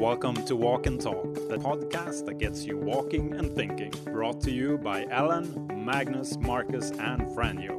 Welcome to Walk and Talk, the podcast that gets you walking and thinking. Brought to you by Ellen, Magnus, Marcus, and Franjo.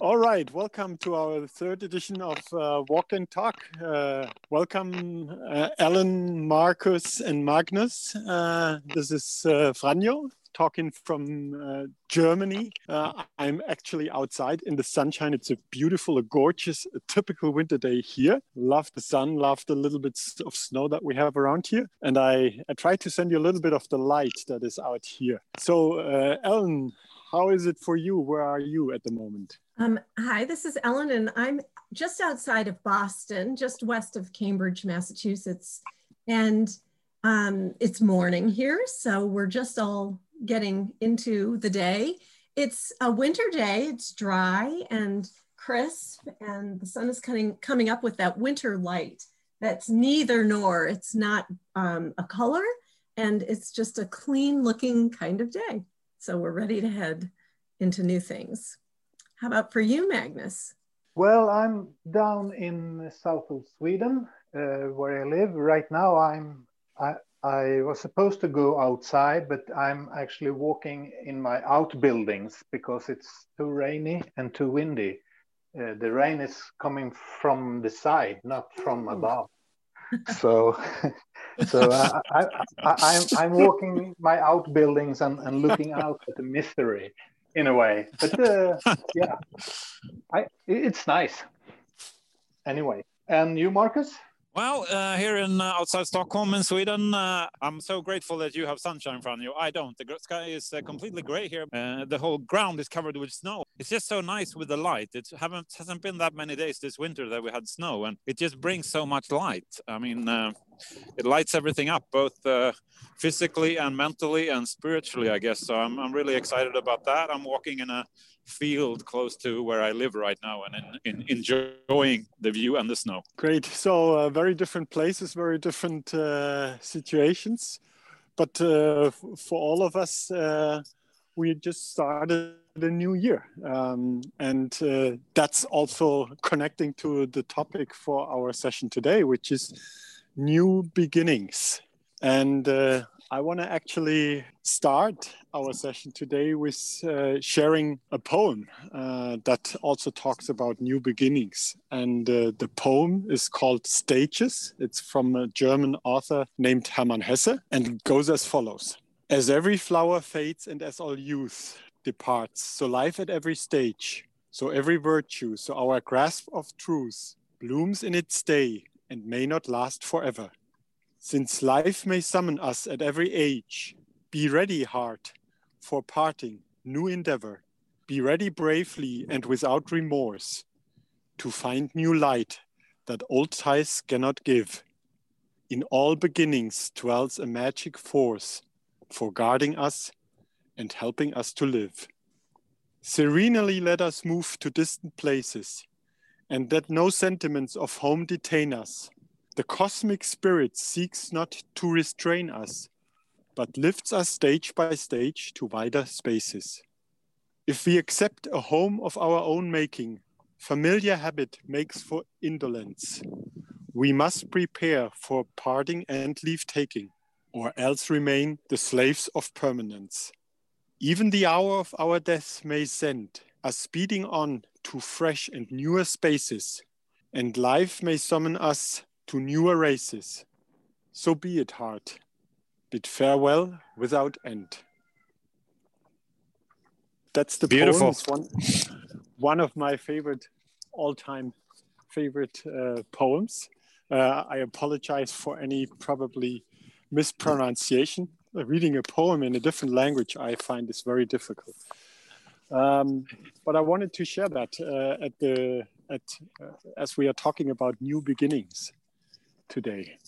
All right, welcome to our third edition of uh, Walk and Talk. Uh, welcome, uh, Ellen, Marcus, and Magnus. Uh, this is uh, Franjo talking from uh, Germany. Uh, I'm actually outside in the sunshine. It's a beautiful, a gorgeous, a typical winter day here. Love the sun, love the little bits of snow that we have around here. And I, I try to send you a little bit of the light that is out here. So, uh, Ellen, how is it for you? Where are you at the moment? Um, hi, this is Ellen, and I'm just outside of Boston, just west of Cambridge, Massachusetts. And um, it's morning here, so we're just all getting into the day. It's a winter day, it's dry and crisp, and the sun is coming, coming up with that winter light that's neither nor. It's not um, a color, and it's just a clean looking kind of day. So we're ready to head into new things. How about for you, Magnus? Well, I'm down in the south of Sweden, uh, where I live. Right now, I'm I, I was supposed to go outside, but I'm actually walking in my outbuildings because it's too rainy and too windy. Uh, the rain is coming from the side, not from above. so, so I, I, I, I'm I'm walking my outbuildings and, and looking out at the mystery, in a way. But uh, yeah, I it's nice. Anyway, and you, Marcus? Well, uh, here in uh, outside Stockholm in Sweden, uh, I'm so grateful that you have sunshine in front of you. I don't. The sky is uh, completely gray here. Uh, the whole ground is covered with snow. It's just so nice with the light. It haven't hasn't been that many days this winter that we had snow, and it just brings so much light. I mean, uh, it lights everything up, both physically and mentally and spiritually, I guess. So I'm I'm really excited about that. I'm walking in a field close to where I live right now and in, in enjoying the view and the snow. Great. So, uh, very different places, very different uh, situations. But uh, for all of us, uh, we just started a new year. Um, and uh, that's also connecting to the topic for our session today, which is new beginnings. And uh, I want to actually start our session today with uh, sharing a poem uh, that also talks about new beginnings. And uh, the poem is called Stages. It's from a German author named Hermann Hesse and it goes as follows As every flower fades and as all youth departs, so life at every stage, so every virtue, so our grasp of truth blooms in its day and may not last forever. Since life may summon us at every age, be ready, heart, for parting, new endeavor. Be ready bravely and without remorse to find new light that old ties cannot give. In all beginnings dwells a magic force for guarding us and helping us to live. Serenely let us move to distant places, and that no sentiments of home detain us the cosmic spirit seeks not to restrain us, but lifts us stage by stage to wider spaces. If we accept a home of our own making, familiar habit makes for indolence. We must prepare for parting and leave taking, or else remain the slaves of permanence. Even the hour of our death may send us speeding on to fresh and newer spaces, and life may summon us to newer races. So be it, heart. Bid farewell without end. That's the beautiful one, one of my favorite, all-time favorite uh, poems. Uh, I apologize for any probably mispronunciation. Reading a poem in a different language, I find is very difficult. Um, but I wanted to share that uh, at the at uh, as we are talking about new beginnings today.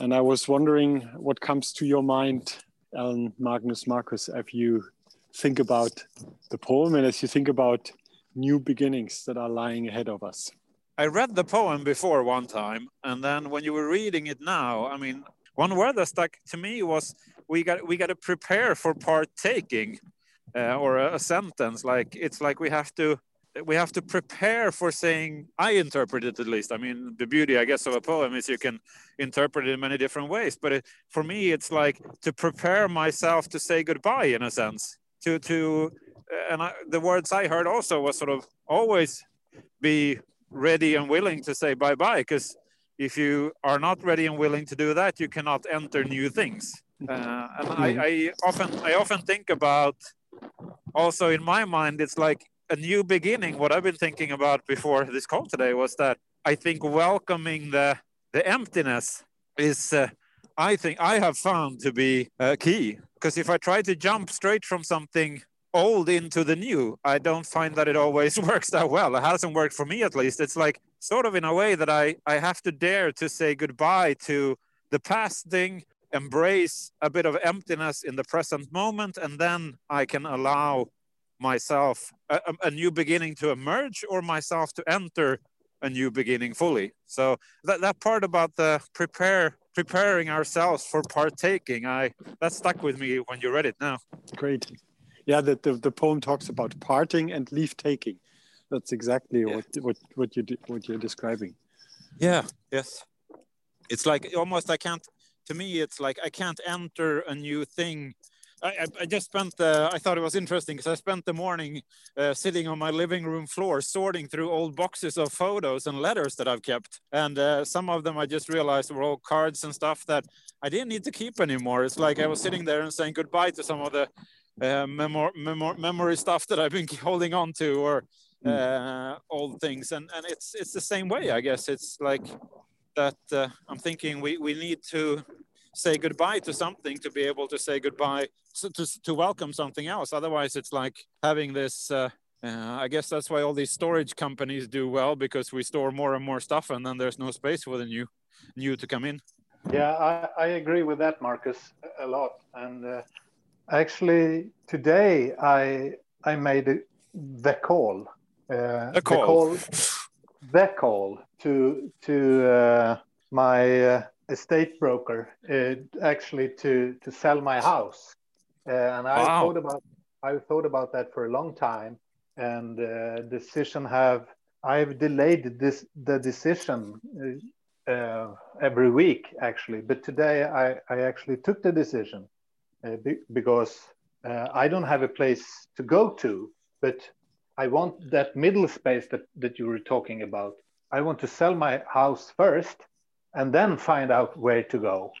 And I was wondering what comes to your mind, Ellen, Magnus, Marcus, if you think about the poem and as you think about new beginnings that are lying ahead of us. I read the poem before one time, and then when you were reading it now, I mean, one word that stuck to me was we got we got to prepare for partaking, uh, or a, a, sentence like it's like we have to we have to prepare for saying i interpret it at least. I mean the beauty i guess of a poem is you can interpret it in many different ways but it, for me it's like to prepare myself to say goodbye in a sense. To to and I, the words i heard also was sort of always be ready and willing to say bye bye because if you are not ready and willing to do that you cannot enter new things. Uh, and I, mm-hmm. I often i often think about also in my mind it's like a new beginning. What I've been thinking about before this call today was that I think welcoming the the emptiness is, uh, I think I have found to be uh, key. Because if I try to jump straight from something old into the new, I don't find that it always works that well. It hasn't worked for me at least. It's like sort of in a way that I I have to dare to say goodbye to the past thing embrace a bit of emptiness in the present moment and then i can allow myself a, a, new beginning to emerge or myself to enter a new beginning fully. So that, that part about the prepare preparing ourselves for partaking i that stuck with me when you read it now. Great. Yeah the, the, the poem talks about parting and leave taking. That's exactly yeah. what what what you what you're describing. Yeah yes. It's like almost i can't to me it's like i can't enter a new thing I, I, just spent, uh, I thought it was interesting because I spent the morning uh, sitting on my living room floor sorting through old boxes of photos and letters that I've kept. And uh, some of them I just realized were all cards and stuff that I didn't need to keep anymore. It's like I was sitting there and saying goodbye to some of the uh, memor memor memory stuff that I've been holding on to or mm. old things. And, and it's, it's the same way, I guess. It's like that uh, I'm thinking we, we need to say goodbye to something to be able to say goodbye to, to, to welcome something else. Otherwise it's like having this uh, uh, i guess that's why all these storage companies do well because we store more and more stuff and then there's no space for the new new to come in. Yeah i, I agree with that marcus a lot. And uh, actually today i i made the call. Uh, the call, the call, the call to to uh, my uh, estate broker uh, actually to to sell my house, uh, and I wow. thought about I thought about that for a long time, and uh, decision have I've delayed this the decision uh, every week actually, but today I I actually took the decision uh, be, because I don't have a place to go to, but I want that middle space that that you were talking about. I want to sell my house first and then find out where to go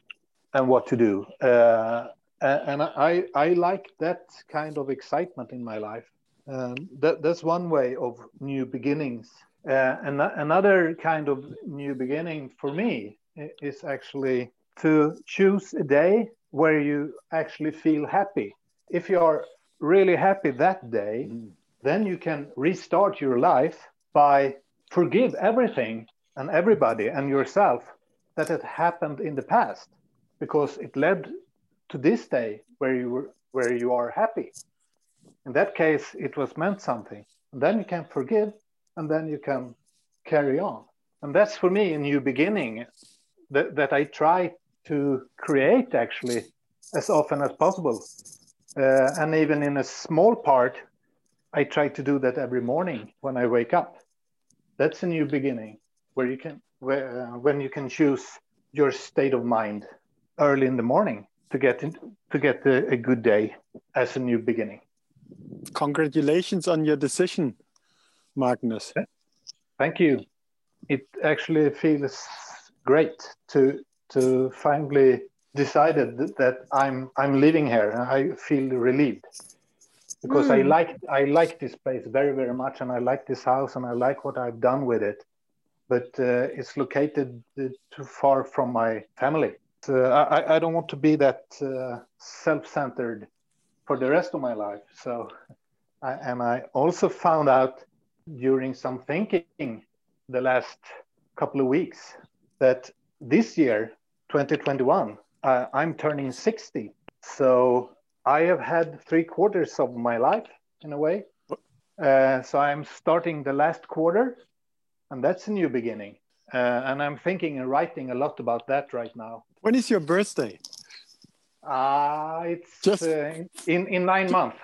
and what to do. Uh, and I, I like that kind of excitement in my life. Um, that, that's one way of new beginnings. Uh, and another kind of new beginning for me is actually to choose a day where you actually feel happy. If you are really happy that day, mm. Then you can restart your life by forgive everything and everybody and yourself that had happened in the past because it led to this day where you were where you are happy. In that case it was meant something. And then you can forgive and then you can carry on. And that's for me a new beginning that, that i try to create actually as often as possible. Uh, and even in a small part i try to do that every morning when i wake up that's a new beginning where you can where, uh, when you can choose your state of mind early in the morning to get in, to get a, a good day as a new beginning. Congratulations on your decision, Magnus. Thank you. It actually feels great to to finally decided that I'm I'm living here. I feel relieved because mm. I hmm. like I like this place very very much, and I like this house, and I like what I've done with it but uh, it's located uh, too far from my family. So I, I don't want to be that uh, self-centered for the rest of my life. So, I, and I also found out during some thinking the last couple of weeks that this year, 2021, uh, I'm turning 60. So I have had three quarters of my life in a way. Uh, so I'm starting the last quarter and that's a new beginning. Uh, and I'm thinking and writing a lot about that right now. When is your birthday? Ah, uh, it's Just... Uh, in in nine months.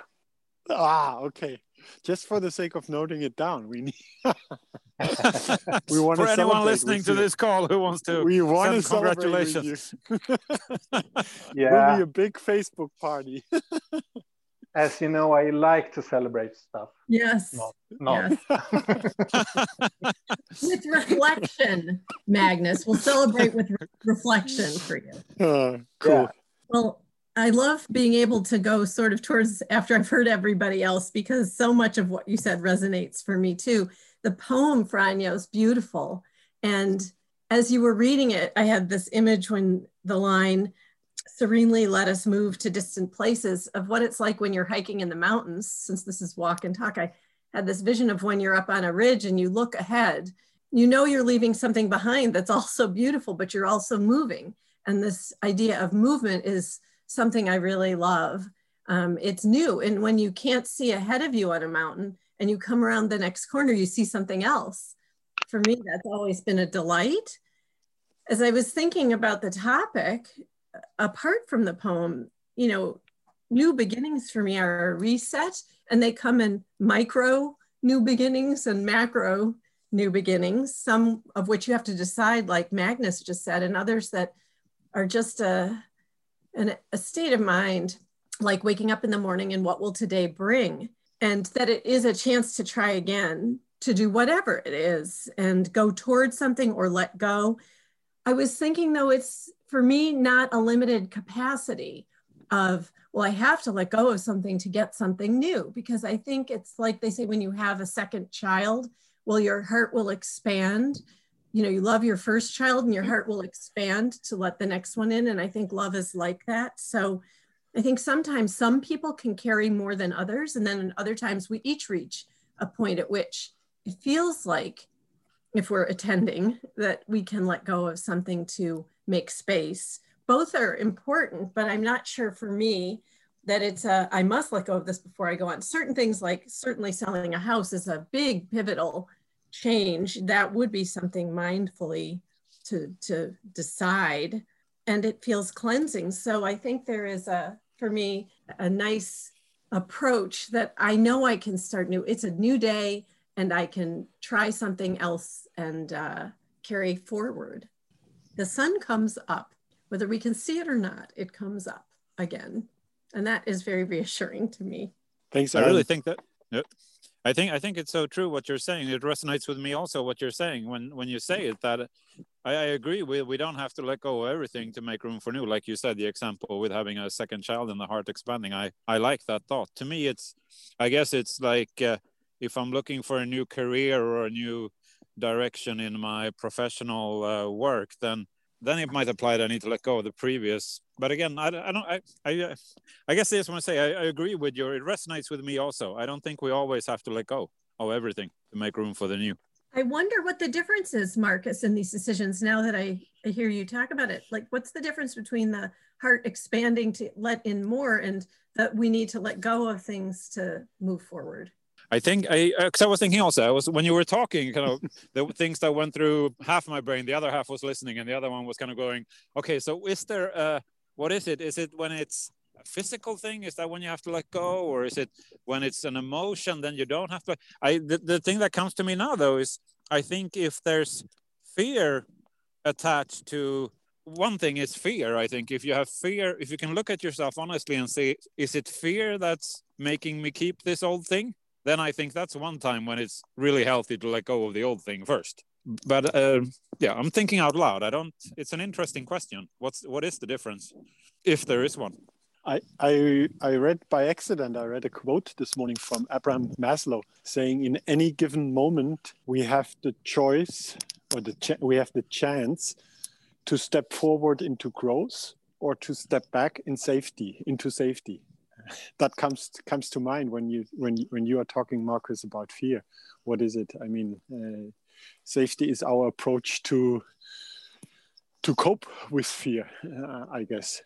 Ah, okay. Just for the sake of noting it down, we need. we want for anyone listening to this call who wants to. We want to congratulations. yeah, will be a big Facebook party. As you know, I like to celebrate stuff. Yes. Not, not. Yes. with reflection, Magnus. We'll celebrate with re reflection for you. Uh, cool. Yeah. Well, I love being able to go sort of towards after I've heard everybody else because so much of what you said resonates for me too. The poem, Franjo, is beautiful. And as you were reading it, I had this image when the line, serenely let us move to distant places of what it's like when you're hiking in the mountains. Since this is walk and talk, I had this vision of when you're up on a ridge and you look ahead, you know you're leaving something behind that's also beautiful, but you're also moving. And this idea of movement is something I really love. Um, it's new. And when you can't see ahead of you on a mountain and you come around the next corner, you see something else. For me, that's always been a delight. As I was thinking about the topic, apart from the poem, you know, new beginnings for me are a reset and they come in micro new beginnings and macro new beginnings, some of which you have to decide, like Magnus just said, and others that are just a, an, a state of mind, like waking up in the morning and what will today bring? And that it is a chance to try again, to do whatever it is and go towards something or let go. I was thinking though, it's for me not a limited capacity of, well, I have to let go of something to get something new because I think it's like they say when you have a second child, well, your heart will expand you know you love your first child and your mm-hmm. heart will expand to let the next one in and i think love is like that. So i think sometimes some people can carry more than others and then other times we each reach a point at which it feels like if we're attending that we can let go of something to make space. Both are important but i'm not sure for me that it's a i must let go of this before i go on. Certain things like certainly selling a house is a big pivotal change, that would be something mindfully to, to decide. And it feels cleansing. So I think there is a, for me, a nice approach that I know I can start new. It's a new day and I can try something else and uh, carry forward. The sun comes up, whether we can see it or not, it comes up again. And that is very reassuring to me. Thanks. I really think that. Yep. I think I think it's so true what you're saying. It resonates with me also what you're saying when when you say it that I, I agree. We we don't have to let go of everything to make room for new. Like you said, the example with having a second child and the heart expanding. I I like that thought. To me, it's I guess it's like uh, if I'm looking for a new career or a new direction in my professional uh, work, then then it might apply that I need to let go of the previous. But again, I, I don't. I, I, I guess I just want to say I, I agree with you. It resonates with me also. I don't think we always have to let go of everything to make room for the new. I wonder what the difference is, Marcus, in these decisions. Now that I, I hear you talk about it, like what's the difference between the heart expanding to let in more and that we need to let go of things to move forward? I think I because uh, I was thinking also I was when you were talking kind of the things that went through half my brain the other half was listening and the other one was kind of going okay so is there uh what is it? Is it when it's a physical thing? Is that when you have to let go? Or is it when it's an emotion then you don't have to I the, the thing that comes to me now though is I think if there's fear attached to one thing is fear i think. If you have fear if you can look at yourself honestly and say is it fear that's making me keep this old thing? Then I think that's one time when it's really healthy to let go of the old thing first. But uh, yeah, I'm thinking out loud. I don't. It's an interesting question. What's what is the difference, if there is one? I, I, I read by accident, I read a quote this morning from Abraham Maslow saying, in any given moment, we have the choice or the we have the chance to step forward into growth or to step back in safety, into safety that comes comes to mind when you when when you are talking, Marcus, about fear. What is it? I mean, uh, safety is our approach to to cope with fear. Uh, I guess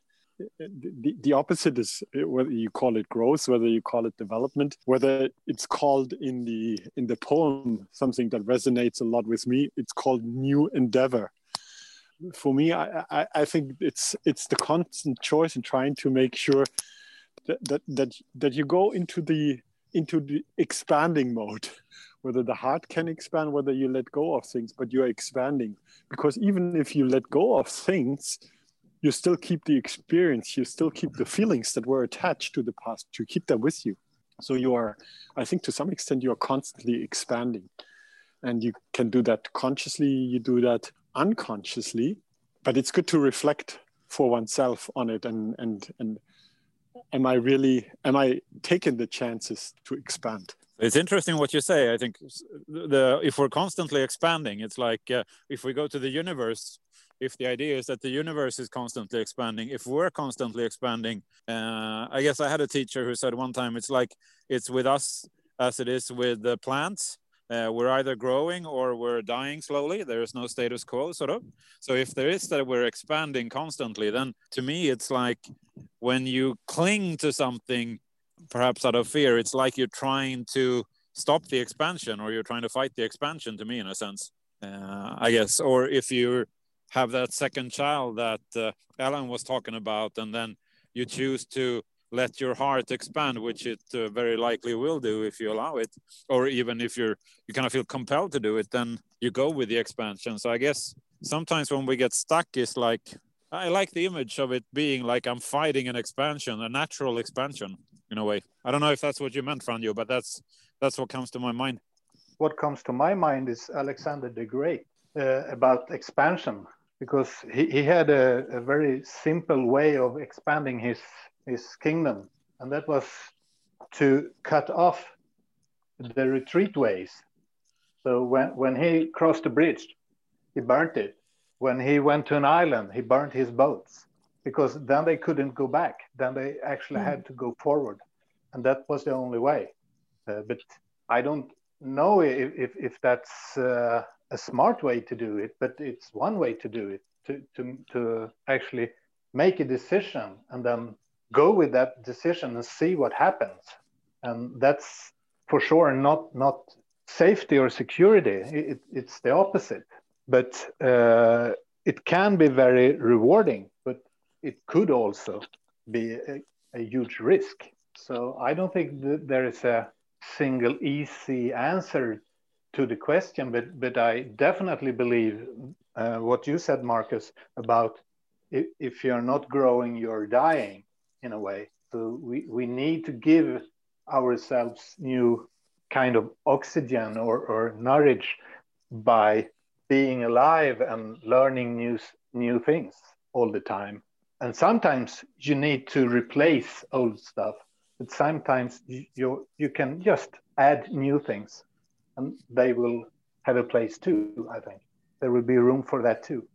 the, the opposite is whether you call it growth, whether you call it development, whether it's called in the in the poem something that resonates a lot with me. It's called new endeavor. For me, I, I, I think it's it's the constant choice in trying to make sure that that that, that you go into the into the expanding mode whether the heart can expand whether you let go of things but you're expanding. Because even if you let go of things you still keep the experience you still keep the feelings that were attached to the past you keep them with you. So you are i think to some extent you're constantly expanding. And you can do that consciously you do that unconsciously but it's good to reflect for oneself on it. And and and am i really am i taking the chances to expand it's interesting what you say i think the if we're constantly expanding it's like uh, if we go to the universe if the idea is that the universe is constantly expanding if we're constantly expanding uh, i guess i had a teacher who said one time it's like it's with us as it is with the plants uh, we're either growing or we're dying slowly. There is no status quo, sort of. So if there is that we're expanding constantly, then to me, it's like when you cling to something, perhaps out of fear, it's like you're trying to stop the expansion or you're trying to fight the expansion to me, in a sense, uh, I guess. Or if you have that second child that uh, Ellen was talking about, and then you choose to let your heart expand, which it uh, very likely will do if you allow it, or even if you're you kind of feel compelled to do it, then you go with the expansion. So I guess sometimes when we get stuck, it's like I like the image of it being like I'm fighting an expansion, a natural expansion in a way. I don't know if that's what you meant, Franjo, but that's that's what comes to my mind. What comes to my mind is Alexander the Great uh, about expansion, because he, he had a, a very simple way of expanding his his kingdom, and that was to cut off the retreat ways. So when, when he crossed the bridge, he burnt it. When he went to an island, he burnt his boats because then they couldn't go back. Then they actually mm. had to go forward. And that was the only way. Uh, but I don't know if, if, if that's uh, a smart way to do it, but it's one way to do it to, to, to actually make a decision and then go with that decision and see what happens and that's for sure not not safety or security it, it's the opposite but uh, it can be very rewarding it could also be a, a huge risk so i don't think there is a single easy answer to the question but but i definitely believe uh, what you said marcus about if, if you're not growing you're dying in a way. So we, we need to give ourselves new kind of oxygen or, or nourish by being alive and learning new, new things all the time. And sometimes you need to replace old stuff, but sometimes you, you, you can just add new things and they will have a place too, I think. There will be room for that too.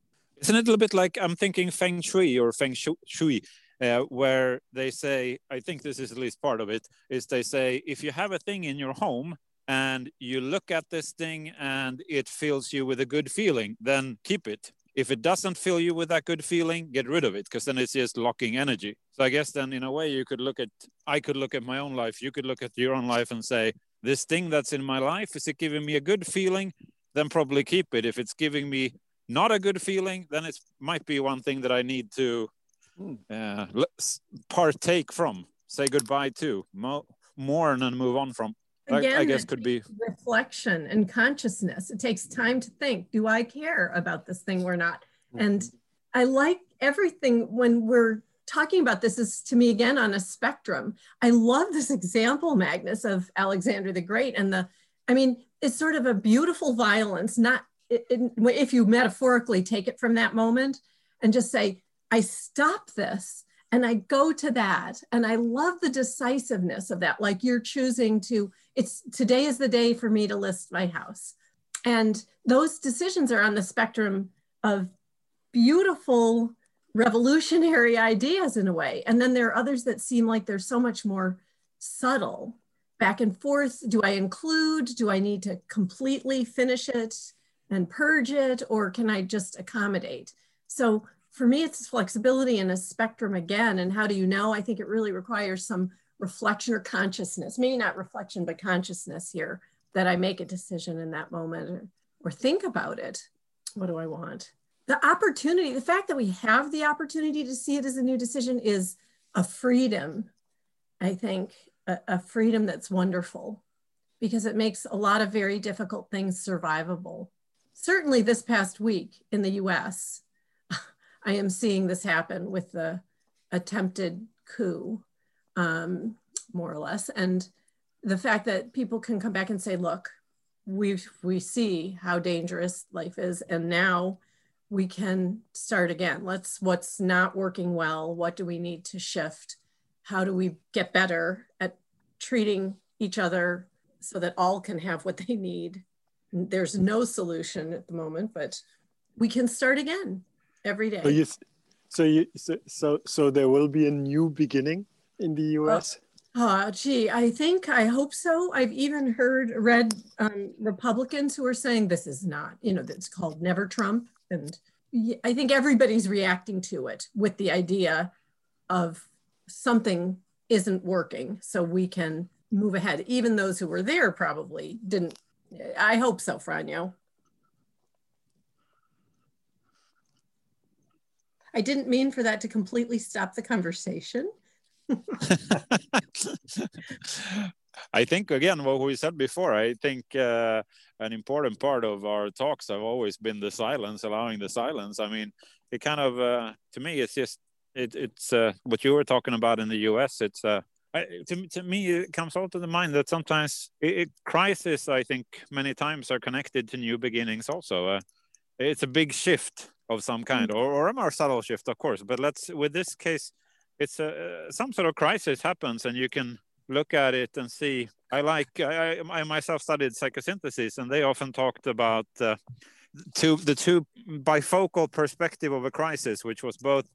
Isn't it a little bit like I'm thinking feng shui or feng shui? uh, where they say, I think this is at least part of it, is they say, if you have a thing in your home and you look at this thing and it fills you with a good feeling, then keep it. If it doesn't fill you with that good feeling, get rid of it because then it's just locking energy. So I guess then in a way you could look at, I could look at my own life, you could look at your own life and say, this thing that's in my life, is it giving me a good feeling? Then probably keep it. If it's giving me not a good feeling, then it might be one thing that I need to uh, partake from, say goodbye to, mo- mourn and move on from. Again, I guess could be reflection and consciousness. It takes time to think, do I care about this thing or not? Mm-hmm. And I like everything when we're talking about this is to me again on a spectrum. I love this example, Magnus, of Alexander the Great and the, I mean, it's sort of a beautiful violence, not it, it, if you metaphorically take it from that moment and just say, I stop this and I go to that. And I love the decisiveness of that. Like you're choosing to, it's today is the day for me to list my house. And those decisions are on the spectrum of beautiful, revolutionary ideas in a way. And then there are others that seem like they're so much more subtle back and forth. Do I include? Do I need to completely finish it and purge it? Or can I just accommodate? So for me, it's flexibility in a spectrum again. And how do you know? I think it really requires some reflection or consciousness, maybe not reflection, but consciousness here that I make a decision in that moment or, or think about it. What do I want? The opportunity, the fact that we have the opportunity to see it as a new decision is a freedom, I think. a, a freedom that's wonderful because it makes a lot of very difficult things survivable. Certainly, this past week in the US, I am seeing this happen with the attempted coup, um, more or less. And the fact that people can come back and say, look, we we see how dangerous life is and now we can start again. Let's what's not working well? What do we need to shift? How do we get better at treating each other so that all can have what they need? There's no solution at the moment but we can start again every day. So you so you so so, so there will be a new beginning in the us Oh, gee, I think, I hope so. I've even heard, read um, Republicans who are saying this is not, you know, that's called Never Trump. And I think everybody's reacting to it with the idea of something isn't working so we can move ahead. Even those who were there probably didn't. I hope so, Franjo. I didn't mean for that to completely stop the conversation. I think again what we said before. I think uh, an important part of our talks have always been the silence, allowing the silence. I mean, it kind of uh, to me it's just it, it's uh, what you were talking about in the U.S. It's uh, I, to, to me it comes all to the mind that sometimes it, it, crisis I think many times are connected to new beginnings also. Uh, it's a big shift of some kind, mm. or, or a more subtle shift, of course. But let's with this case it's a, some sort of crisis happens and you can look at it and see. I like i, I myself studied psychosynthesis and they often talked about uh, two the two bifocal perspective of a crisis which was both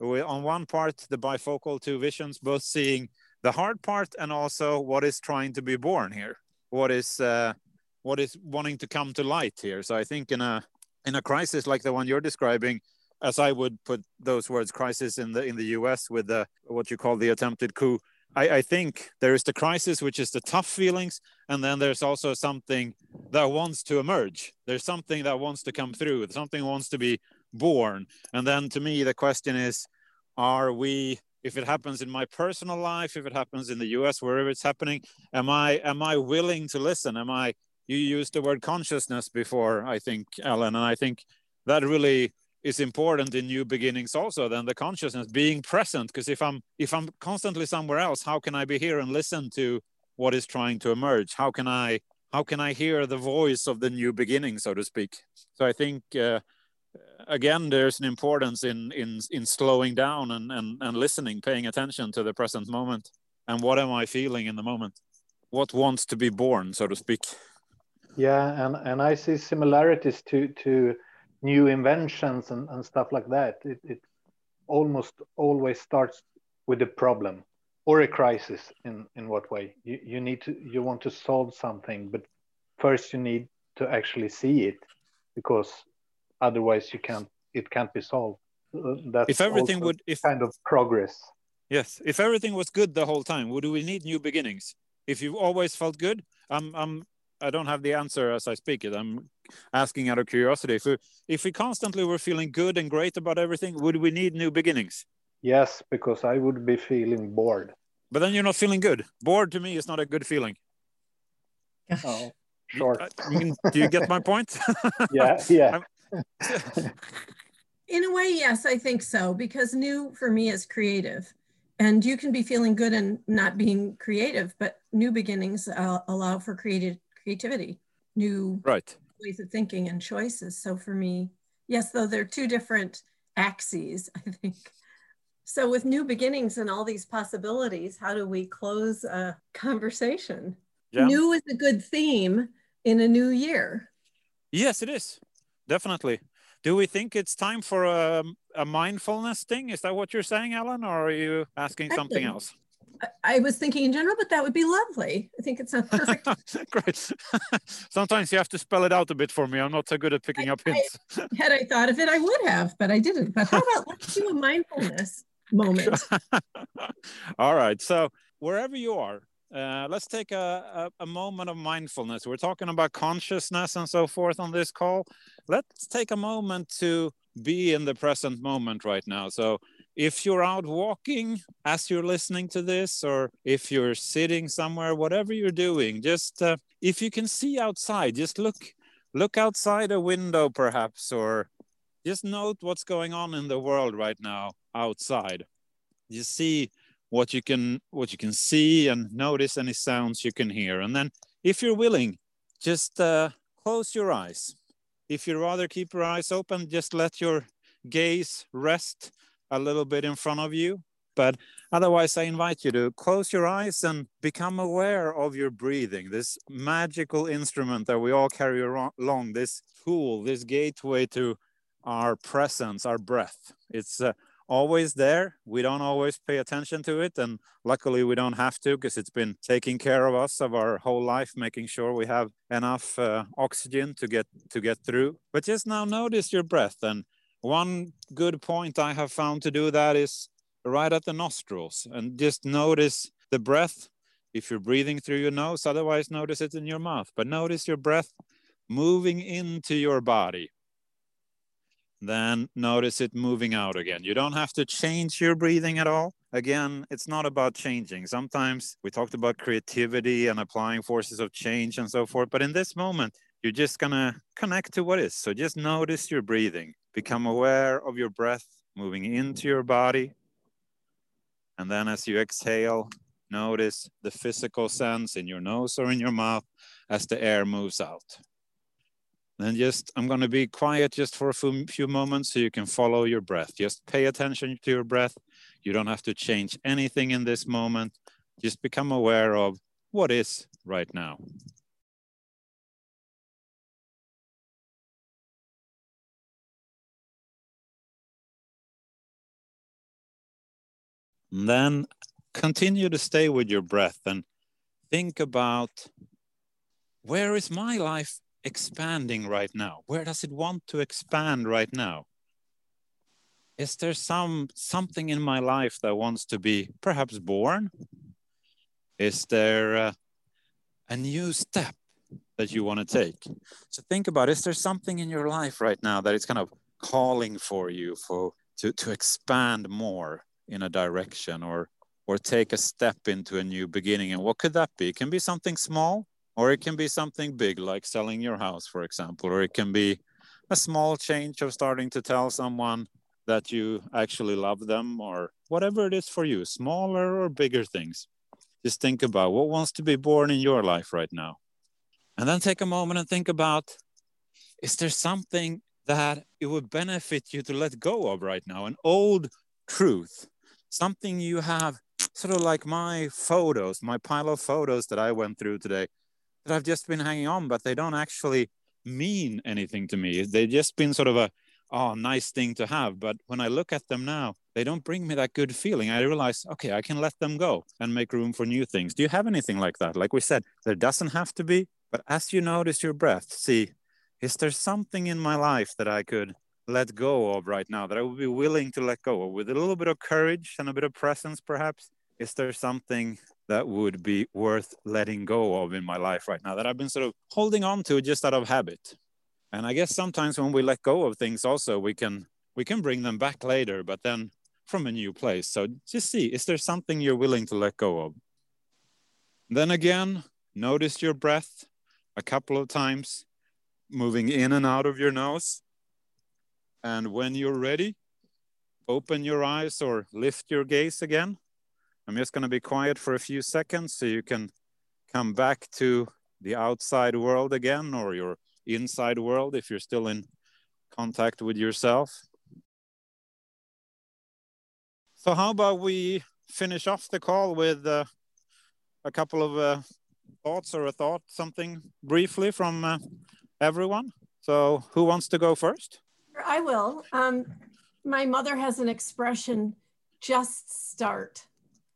on one part the bifocal two visions both seeing the hard part and also what is trying to be born here. What is uh, what is wanting to come to light here. So i think in a in a crisis like the one you're describing as I would put those words, crisis in the in the U.S. with the what you call the attempted coup. I, I think there is the crisis, which is the tough feelings, and then there's also something that wants to emerge. There's something that wants to come through. Something wants to be born. And then to me, the question is, are we? If it happens in my personal life, if it happens in the U.S., wherever it's happening, am I am I willing to listen? Am I? You used the word consciousness before, I think, Ellen, and I think that really is important in new beginnings also than the consciousness being present. Because if i'm if i'm constantly somewhere else how can i be here and listen to what is trying to emerge? How can i how can i hear the voice of the new beginning so to speak? So i think uh, again there's an importance in in in slowing down and, and and listening paying attention to the present moment and what am i feeling in the moment? What wants to be born so to speak. Yeah and and i see similarities to to new inventions and, and stuff like that, it, it almost always starts with a problem or a crisis in, in what way? You, you need to, you want to solve something, but first you need to actually see it because otherwise you can't, it can't be solved. That's if everything would, if kind of progress. Yes. If everything was good the whole time, would we need new beginnings? If you've always felt good, I'm, I'm, I don't have the answer as I speak it. I'm asking out of curiosity. If we, if we constantly were feeling good and great about everything, would we need new beginnings? Yes, because I would be feeling bored. But then you're not feeling good. Bored to me is not a good feeling. Oh, sure. I mean, do you get my point? yeah, yeah. In a way, yes, I think so. Because new for me is creative and you can be feeling good and not being creative but new beginnings uh, allow for creative creativity, new right. Ways of thinking and choices. So for me, yes, though they're two different axes, I think. So with new beginnings and all these possibilities, how do we close a conversation? Yeah. New is a good theme in a new year. Yes, it is. Definitely. Do we think it's time for a, a mindfulness thing? Is that what you're saying, Ellen, or are you asking something else? I was thinking in general, but that would be lovely. I think it's a perfect. Great. Sometimes you have to spell it out a bit for me. I'm not so good at picking I, up hints. I, had I thought of it, I would have, but I didn't. But how about let's do a mindfulness moment? All right. So wherever you are, uh, let's take a, a, a, moment of mindfulness. We're talking about consciousness and so forth on this call. Let's take a moment to be in the present moment right now. So if you're out walking as you're listening to this, or if you're sitting somewhere, whatever you're doing, just uh, if you can see outside, just look look outside a window perhaps, or just note what's going on in the world right now outside. You see what you can what you can see and notice any sounds you can hear, and then if you're willing, just uh, close your eyes. If you rather keep your eyes open, just let your gaze rest a little bit in front of you. But otherwise, I invite you to close your eyes and become aware of your breathing, this magical instrument that we all carry along, this tool, this gateway to our presence, our breath. It's uh, always there. We don't always pay attention to it. And luckily, we don't have to because it's been taking care of us of our whole life, making sure we have enough uh, oxygen to get to get through. But just now notice your breath and one good point I have found to do that is right at the nostrils and just notice the breath if you're breathing through your nose, otherwise notice it in your mouth. But notice your breath moving into your body. Then notice it moving out again. You don't have to change your breathing at all. Again, it's not about changing. Sometimes we talked about creativity and applying forces of change and so forth. But in this moment, you're just to connect to what is. So just notice your breathing. Become aware of your breath moving into your body. And then as you exhale, notice the physical sense in your nose or in your mouth as the air moves out. Then just, I'm going to be quiet just for a few moments so you can follow your breath. Just pay attention to your breath. You don't have to change anything in this moment. Just become aware of what is right now. And then continue to stay with your breath and think about where is my life expanding right now? Where does it want to expand right now? Is there some something in my life that wants to be perhaps born? Is there a, a new step that you want to take? So think about is there something in your life right now that is kind of calling for you for to, to expand more? In a direction or or take a step into a new beginning. And what could that be? It can be something small or it can be something big like selling your house for example or it can be a small change of starting to tell someone that you actually love them or whatever it is for you smaller or bigger things. Just think about what wants to be born in your life right now. And then take a moment and think about is there something that it would benefit you to let go of right now? An old truth something you have sort of like my photos, my pile of photos that I went through today that I've just been hanging on, but they don't actually mean anything to me. They've just been sort of a, oh, nice thing to have. But when I look at them now, they don't bring me that good feeling. I realize, okay, I can let them go and make room for new things. Do you have anything like that? Like we said, there doesn't have to be, but as you notice your breath, see, is there something in my life that I could let go of right now that I would be willing to let go of with a little bit of courage and a bit of presence, perhaps? Is there something that would be worth letting go of in my life right now that I've been sort of holding on to just out of habit? And I guess sometimes when we let go of things, also we can we can bring them back later, but then from a new place. So just see, is there something you're willing to let go of? Then again, notice your breath a couple of times, moving in and out of your nose. And when you're ready, open your eyes or lift your gaze again. I'm just going to be quiet for a few seconds so you can come back to the outside world again or your inside world if you're still in contact with yourself. So, how about we finish off the call with uh, a couple of uh, thoughts or a thought, something briefly from uh, everyone? So, who wants to go first? I will. Um, my mother has an expression, just start.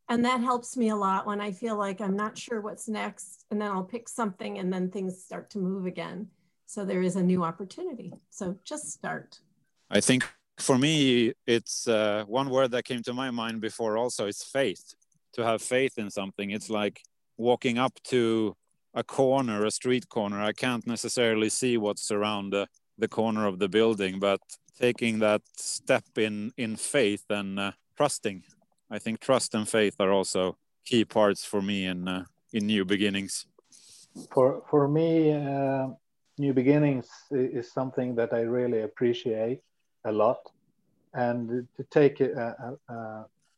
And that helps me a lot when I feel like I'm not sure what's next. And then I'll pick something and then things start to move again. So there is a new opportunity. So just start. I think for me, it's uh, one word that came to my mind before also it's faith. To have faith in something. It's like walking up to a corner, a street corner. I can't necessarily see what's around the the corner of the building, but taking that step in in faith and uh, trusting. I think trust and faith are also key parts for me in uh, in new beginnings. For for me, uh, new beginnings is something that I really appreciate a lot, and to take a, a,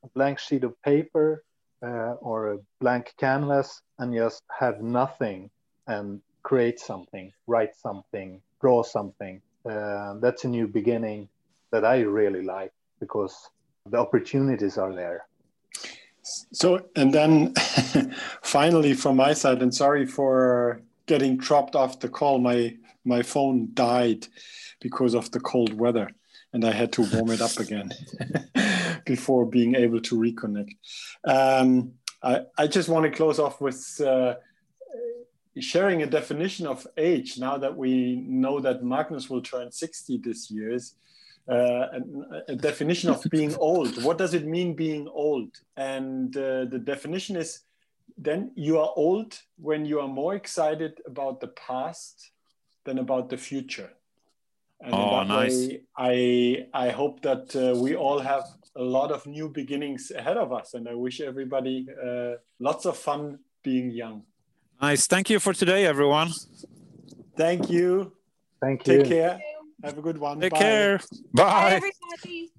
a blank sheet of paper uh, or a blank canvas and just have nothing and create something, write something, draw something. Uh, that's a new beginning that I really like because the opportunities are there. So, and then finally from my side, and sorry for getting dropped off the call, my my phone died because of the cold weather, and I had to warm it up again before being able to reconnect. Um, I, I just want to close off with uh, sharing a definition of age. Now that we know that Magnus will turn 60 this year, uh, a, a, definition of being old. What does it mean being old? And uh, the definition is then you are old when you are more excited about the past than about the future. And oh, nice. Way, I I hope that uh, we all have a lot of new beginnings ahead of us, and I wish everybody uh, lots of fun being young. Nice. Thank you for today, everyone. Thank you. Thank you. Take care. Have a good one. Take Bye. care. Bye. Bye, everybody.